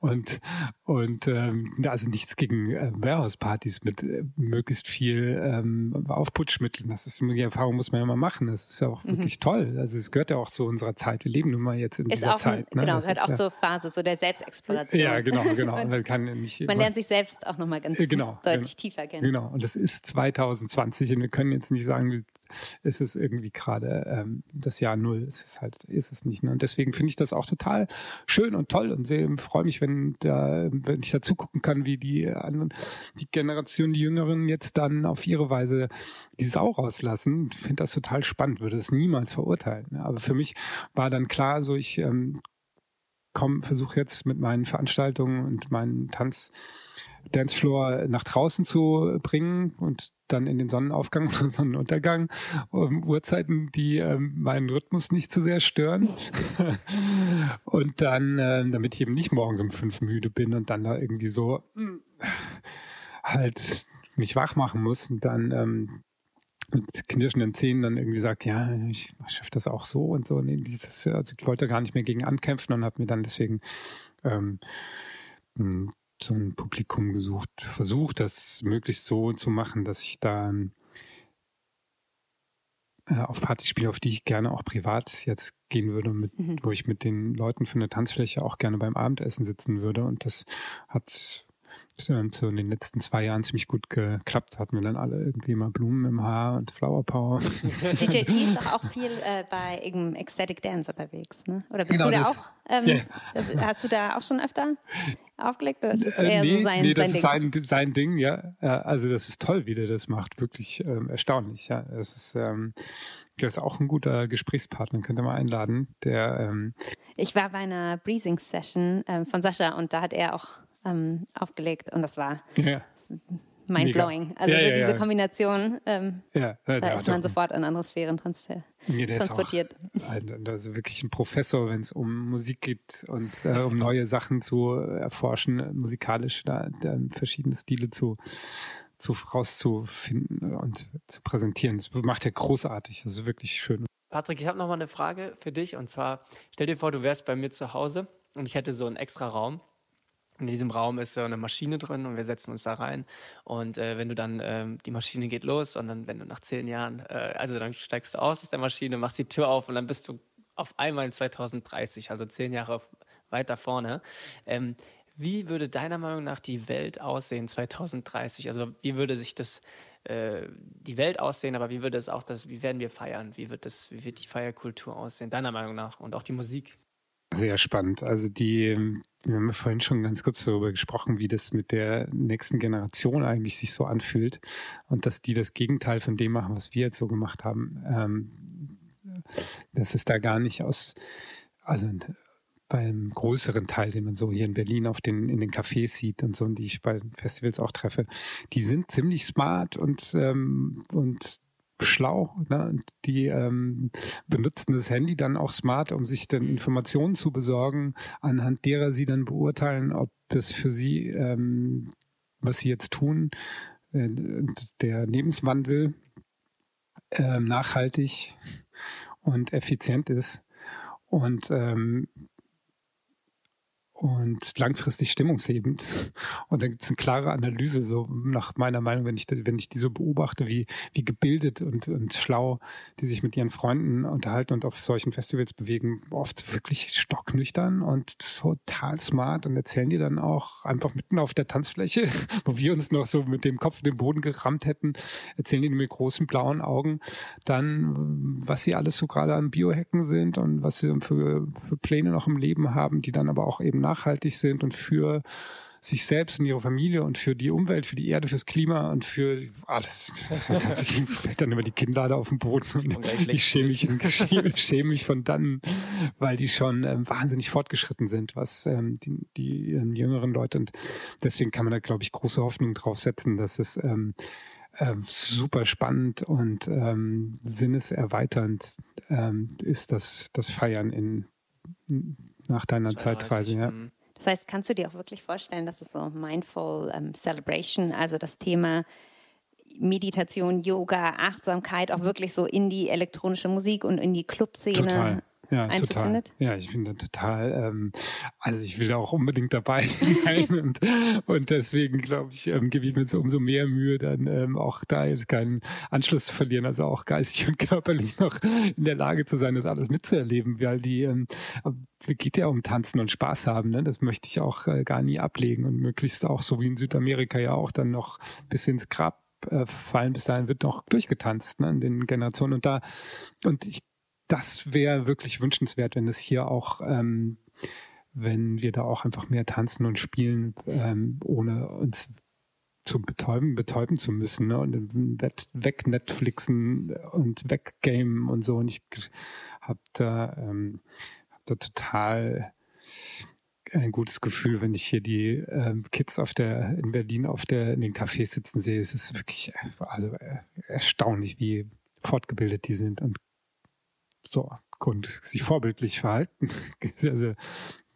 Speaker 3: Und, und ähm, also nichts gegen äh, Warehouse-Partys mit äh, möglichst viel ähm, Aufputschmitteln. Das ist die Erfahrung muss man ja mal machen. Das ist ja auch mhm. wirklich toll. Also es gehört ja auch zu unserer Zeit. Wir leben nun mal jetzt in ist dieser
Speaker 1: auch
Speaker 3: Zeit.
Speaker 1: Ne? Genau,
Speaker 3: das
Speaker 1: gehört auch ja, zur Phase so der Selbstexploration.
Speaker 3: Ja, genau, genau. man, kann
Speaker 1: nicht man lernt sich selbst auch nochmal ganz genau, deutlich
Speaker 3: genau,
Speaker 1: tiefer kennen.
Speaker 3: Genau, und das ist 2020 und wir können jetzt nicht sagen, es ist irgendwie gerade ähm, das Jahr Null. Es ist halt, ist es nicht. Ne? Und deswegen finde ich das auch total schön und toll und freue mich, wenn da, wenn ich da zugucken kann, wie die anderen, die Generation, die Jüngeren jetzt dann auf ihre Weise die Sau rauslassen. Ich finde das total spannend, würde es niemals verurteilen. Ne? Aber für mich war dann klar, so ich ähm, versuche jetzt mit meinen Veranstaltungen und meinen Tanz Dancefloor nach draußen zu bringen und dann in den Sonnenaufgang oder Sonnenuntergang, um Uhrzeiten, die ähm, meinen Rhythmus nicht zu sehr stören. und dann, äh, damit ich eben nicht morgens um fünf müde bin und dann da irgendwie so äh, halt mich wach machen muss und dann ähm, mit knirschenden Zähnen dann irgendwie sagt, ja, ich schaffe das auch so und so. Nee, dieses, also ich wollte gar nicht mehr gegen ankämpfen und habe mir dann deswegen ähm, so ein Publikum gesucht, versucht, das möglichst so zu machen, dass ich da äh, auf Partys spiele, auf die ich gerne auch privat jetzt gehen würde, mit, mhm. wo ich mit den Leuten für eine Tanzfläche auch gerne beim Abendessen sitzen würde. Und das hat so in den letzten zwei Jahren ziemlich gut geklappt. Hatten wir dann alle irgendwie mal Blumen im Haar und Flower Power.
Speaker 1: DJT ist doch auch viel äh, bei Ecstatic Dance unterwegs, ne? Oder bist genau, du da das, auch? Ähm, yeah. Hast du da auch schon öfter aufgelegt? Oder ist das äh, eher
Speaker 3: nee,
Speaker 1: so sein,
Speaker 3: nee, das
Speaker 1: sein
Speaker 3: ist Ding? Sein, sein Ding, ja. Also das ist toll, wie der das macht. Wirklich ähm, erstaunlich, ja. Es ist, ähm, der ist auch ein guter Gesprächspartner, könnte man einladen. Der, ähm
Speaker 1: ich war bei einer Breathing Session ähm, von Sascha und da hat er auch ähm, aufgelegt und das war ja. mindblowing. Also ja, so ja, diese Kombination, ähm, da ist man sofort in andere Sphären transfer transportiert.
Speaker 3: Ein, also wirklich ein Professor, wenn es um Musik geht und äh, um neue Sachen zu erforschen, musikalisch da, da verschiedene Stile zu zu rauszufinden und zu präsentieren. Das macht er großartig. Das ist wirklich schön.
Speaker 2: Patrick, ich habe noch mal eine Frage für dich und zwar stell dir vor, du wärst bei mir zu Hause und ich hätte so einen extra Raum in diesem Raum ist so eine Maschine drin und wir setzen uns da rein. Und äh, wenn du dann, ähm, die Maschine geht los und dann, wenn du nach zehn Jahren, äh, also dann steigst du aus aus der Maschine, machst die Tür auf und dann bist du auf einmal in 2030, also zehn Jahre weiter vorne. Ähm, wie würde deiner Meinung nach die Welt aussehen 2030? Also wie würde sich das äh, die Welt aussehen, aber wie würde es auch das, wie werden wir feiern? Wie wird das, wie wird die Feierkultur aussehen, deiner Meinung nach? Und auch die Musik?
Speaker 3: Sehr spannend. Also die, wir haben vorhin schon ganz kurz darüber gesprochen, wie das mit der nächsten Generation eigentlich sich so anfühlt und dass die das Gegenteil von dem machen, was wir jetzt so gemacht haben. Ähm, das ist da gar nicht aus, also beim größeren Teil, den man so hier in Berlin auf den, in den Cafés sieht und so, und die ich bei Festivals auch treffe, die sind ziemlich smart und, ähm, und schlau. Ne? Die ähm, benutzen das Handy dann auch smart, um sich dann Informationen zu besorgen, anhand derer sie dann beurteilen, ob das für sie, ähm, was sie jetzt tun, äh, der Lebenswandel äh, nachhaltig und effizient ist. Und ähm, und langfristig stimmungshebend. Und dann gibt es eine klare Analyse, so nach meiner Meinung, wenn ich, wenn ich die so beobachte, wie, wie gebildet und, und schlau die sich mit ihren Freunden unterhalten und auf solchen Festivals bewegen, oft wirklich stocknüchtern und total smart und erzählen die dann auch einfach mitten auf der Tanzfläche, wo wir uns noch so mit dem Kopf in den Boden gerammt hätten, erzählen die mit großen blauen Augen dann, was sie alles so gerade am Biohacken sind und was sie für, für Pläne noch im Leben haben, die dann aber auch eben nachhaltig sind und für sich selbst und ihre Familie und für die Umwelt, für die Erde, fürs Klima und für alles. Ich fällt dann immer die Kinnlade auf den Boden und ich schäme mich, ich schäme mich von dann, weil die schon ähm, wahnsinnig fortgeschritten sind, was ähm, die, die ähm, jüngeren Leute und deswegen kann man da, glaube ich, große Hoffnung drauf setzen, dass es ähm, äh, super spannend und ähm, sinneserweiternd ähm, ist, das, das Feiern in nach deiner Zeitreise, ja. Mhm.
Speaker 1: Das heißt, kannst du dir auch wirklich vorstellen, dass es so Mindful um, Celebration, also das Thema Meditation, Yoga, Achtsamkeit auch wirklich so in die elektronische Musik und in die Clubszene
Speaker 3: Ja, Total. Ja, ich bin da total, ähm, also ich will auch unbedingt dabei sein und, und deswegen glaube ich, ähm, gebe ich mir so umso mehr Mühe, dann ähm, auch da jetzt keinen Anschluss zu verlieren, also auch geistig und körperlich noch in der Lage zu sein, das alles mitzuerleben, weil die, ähm, geht ja um Tanzen und Spaß haben, ne? das möchte ich auch äh, gar nie ablegen und möglichst auch so wie in Südamerika ja auch dann noch bis ins Grab äh, fallen. Bis dahin wird noch durchgetanzt ne, in den Generationen. Und da, und ich das wäre wirklich wünschenswert, wenn es hier auch, ähm, wenn wir da auch einfach mehr tanzen und spielen, ähm, ohne uns zu betäuben, betäuben zu müssen ne? und weg Netflixen und weggamen und so. Und ich habe da, ähm, hab da total ein gutes Gefühl, wenn ich hier die ähm, Kids auf der in Berlin auf der in den Cafés sitzen sehe. Es ist wirklich äh, also äh, erstaunlich, wie fortgebildet die sind und so und sich vorbildlich verhalten. Also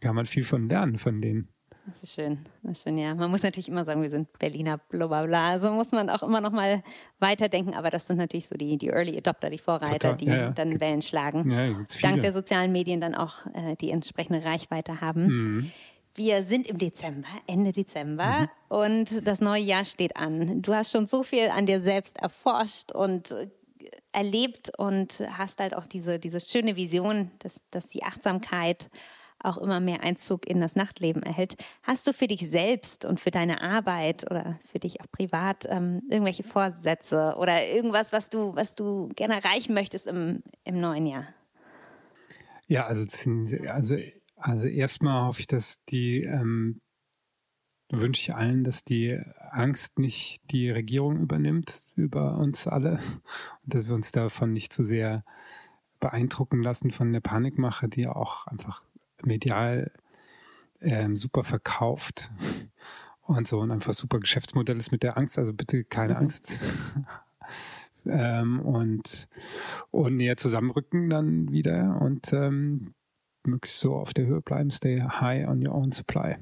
Speaker 3: kann man viel von lernen von denen.
Speaker 1: Das ist schön, das ist schön, ja. Man muss natürlich immer sagen, wir sind Berliner, bla bla bla. Also muss man auch immer noch mal weiterdenken, aber das sind natürlich so die, die Early Adopter, die Vorreiter, Total, die ja, ja. dann Wellen schlagen. Ja, Dank der sozialen Medien dann auch äh, die entsprechende Reichweite haben. Mhm. Wir sind im Dezember, Ende Dezember mhm. und das neue Jahr steht an. Du hast schon so viel an dir selbst erforscht und erlebt und hast halt auch diese, diese schöne Vision, dass, dass die Achtsamkeit auch immer mehr Einzug in das Nachtleben erhält. Hast du für dich selbst und für deine Arbeit oder für dich auch privat ähm, irgendwelche Vorsätze oder irgendwas, was du, was du gerne erreichen möchtest im, im neuen Jahr?
Speaker 3: Ja, also, also, also erstmal hoffe ich, dass die ähm, wünsche ich allen, dass die Angst nicht die Regierung übernimmt über uns alle und dass wir uns davon nicht zu sehr beeindrucken lassen von der Panikmache, die auch einfach medial ähm, super verkauft und so und einfach super Geschäftsmodell ist mit der Angst. Also bitte keine mhm. Angst. ähm, und, und näher zusammenrücken dann wieder und ähm, möglichst so auf der Höhe bleiben. Stay high on your own supply.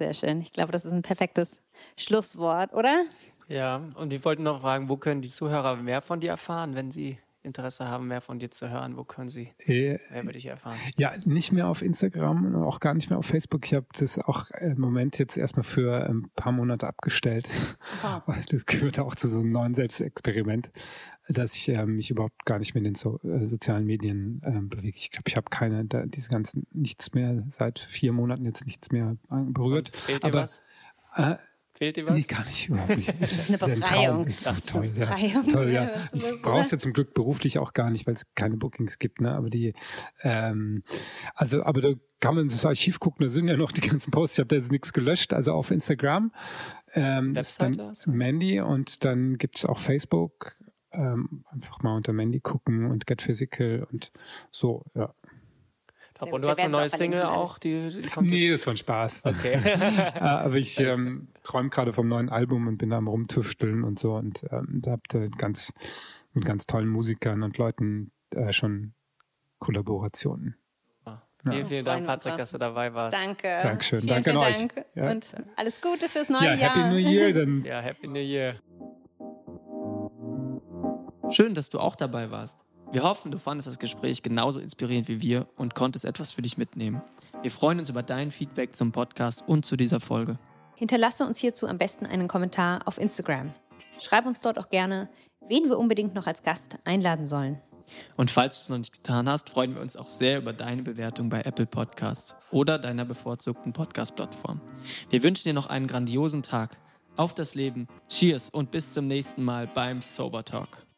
Speaker 1: Sehr schön. Ich glaube, das ist ein perfektes Schlusswort, oder?
Speaker 2: Ja, und wir wollten noch fragen, wo können die Zuhörer mehr von dir erfahren, wenn sie Interesse haben, mehr von dir zu hören, wo können sie
Speaker 3: Äh,
Speaker 2: mehr über dich erfahren?
Speaker 3: Ja, nicht mehr auf Instagram und auch gar nicht mehr auf Facebook. Ich habe das auch im Moment jetzt erstmal für ein paar Monate abgestellt. Weil Das gehört auch zu so einem neuen Selbstexperiment, dass ich äh, mich überhaupt gar nicht mehr in den so, äh, sozialen Medien äh, bewege. Ich glaube, ich habe keine, da, diese ganzen, nichts mehr, seit vier Monaten jetzt nichts mehr an- berührt.
Speaker 2: Und Fehlt dir
Speaker 3: Aber
Speaker 2: was? Fehlt dir was?
Speaker 3: Nee, gar nicht, überhaupt nicht. Es
Speaker 1: ist eine
Speaker 3: ein
Speaker 1: Befreiung.
Speaker 3: Traum, ist so
Speaker 2: Das ist
Speaker 3: toll.
Speaker 1: eine
Speaker 3: Ja.
Speaker 1: Befreiung,
Speaker 3: Toll,
Speaker 1: ja,
Speaker 3: Ich brauche es ja zum Glück beruflich auch gar nicht, weil es keine Bookings gibt, ne? Aber die, ähm, also, aber da kann man ins Archiv gucken, da sind ja noch die ganzen Posts. Ich habe da jetzt nichts gelöscht, also auf Instagram. Ähm,
Speaker 2: Webseite
Speaker 3: dann
Speaker 2: du?
Speaker 3: Mandy und dann gibt es auch Facebook. Ähm, einfach mal unter Mandy gucken und Get Physical und so, ja.
Speaker 2: Und du hast eine neue Single
Speaker 1: alles.
Speaker 2: auch, die, die kommt
Speaker 3: Nee, das war ein Spaß.
Speaker 2: Okay.
Speaker 3: Äh, aber ich ähm, träume gerade vom neuen Album und bin da am rumtüfteln und so und ähm, da habt ihr ganz mit ganz tollen Musikern und Leuten äh, schon Kollaborationen.
Speaker 2: Vielen, vielen Dank, Patrick, dass du dabei warst.
Speaker 1: Danke.
Speaker 3: Dankeschön.
Speaker 1: Vielen,
Speaker 3: Danke
Speaker 1: vielen
Speaker 3: an euch.
Speaker 1: Dank.
Speaker 3: Ja.
Speaker 1: Und alles Gute fürs neue
Speaker 3: Ja,
Speaker 1: Jahr.
Speaker 3: Happy New Year, dann
Speaker 2: Ja, Happy New Year. Schön, dass du auch dabei warst. Wir hoffen, du fandest das Gespräch genauso inspirierend wie wir und konntest etwas für dich mitnehmen. Wir freuen uns über dein Feedback zum Podcast und zu dieser Folge.
Speaker 1: Hinterlasse uns hierzu am besten einen Kommentar auf Instagram. Schreib uns dort auch gerne, wen wir unbedingt noch als Gast einladen sollen.
Speaker 2: Und falls du es noch nicht getan hast, freuen wir uns auch sehr über deine Bewertung bei Apple Podcasts oder deiner bevorzugten Podcast-Plattform. Wir wünschen dir noch einen grandiosen Tag. Auf das Leben, Cheers und bis zum nächsten Mal beim Sober Talk.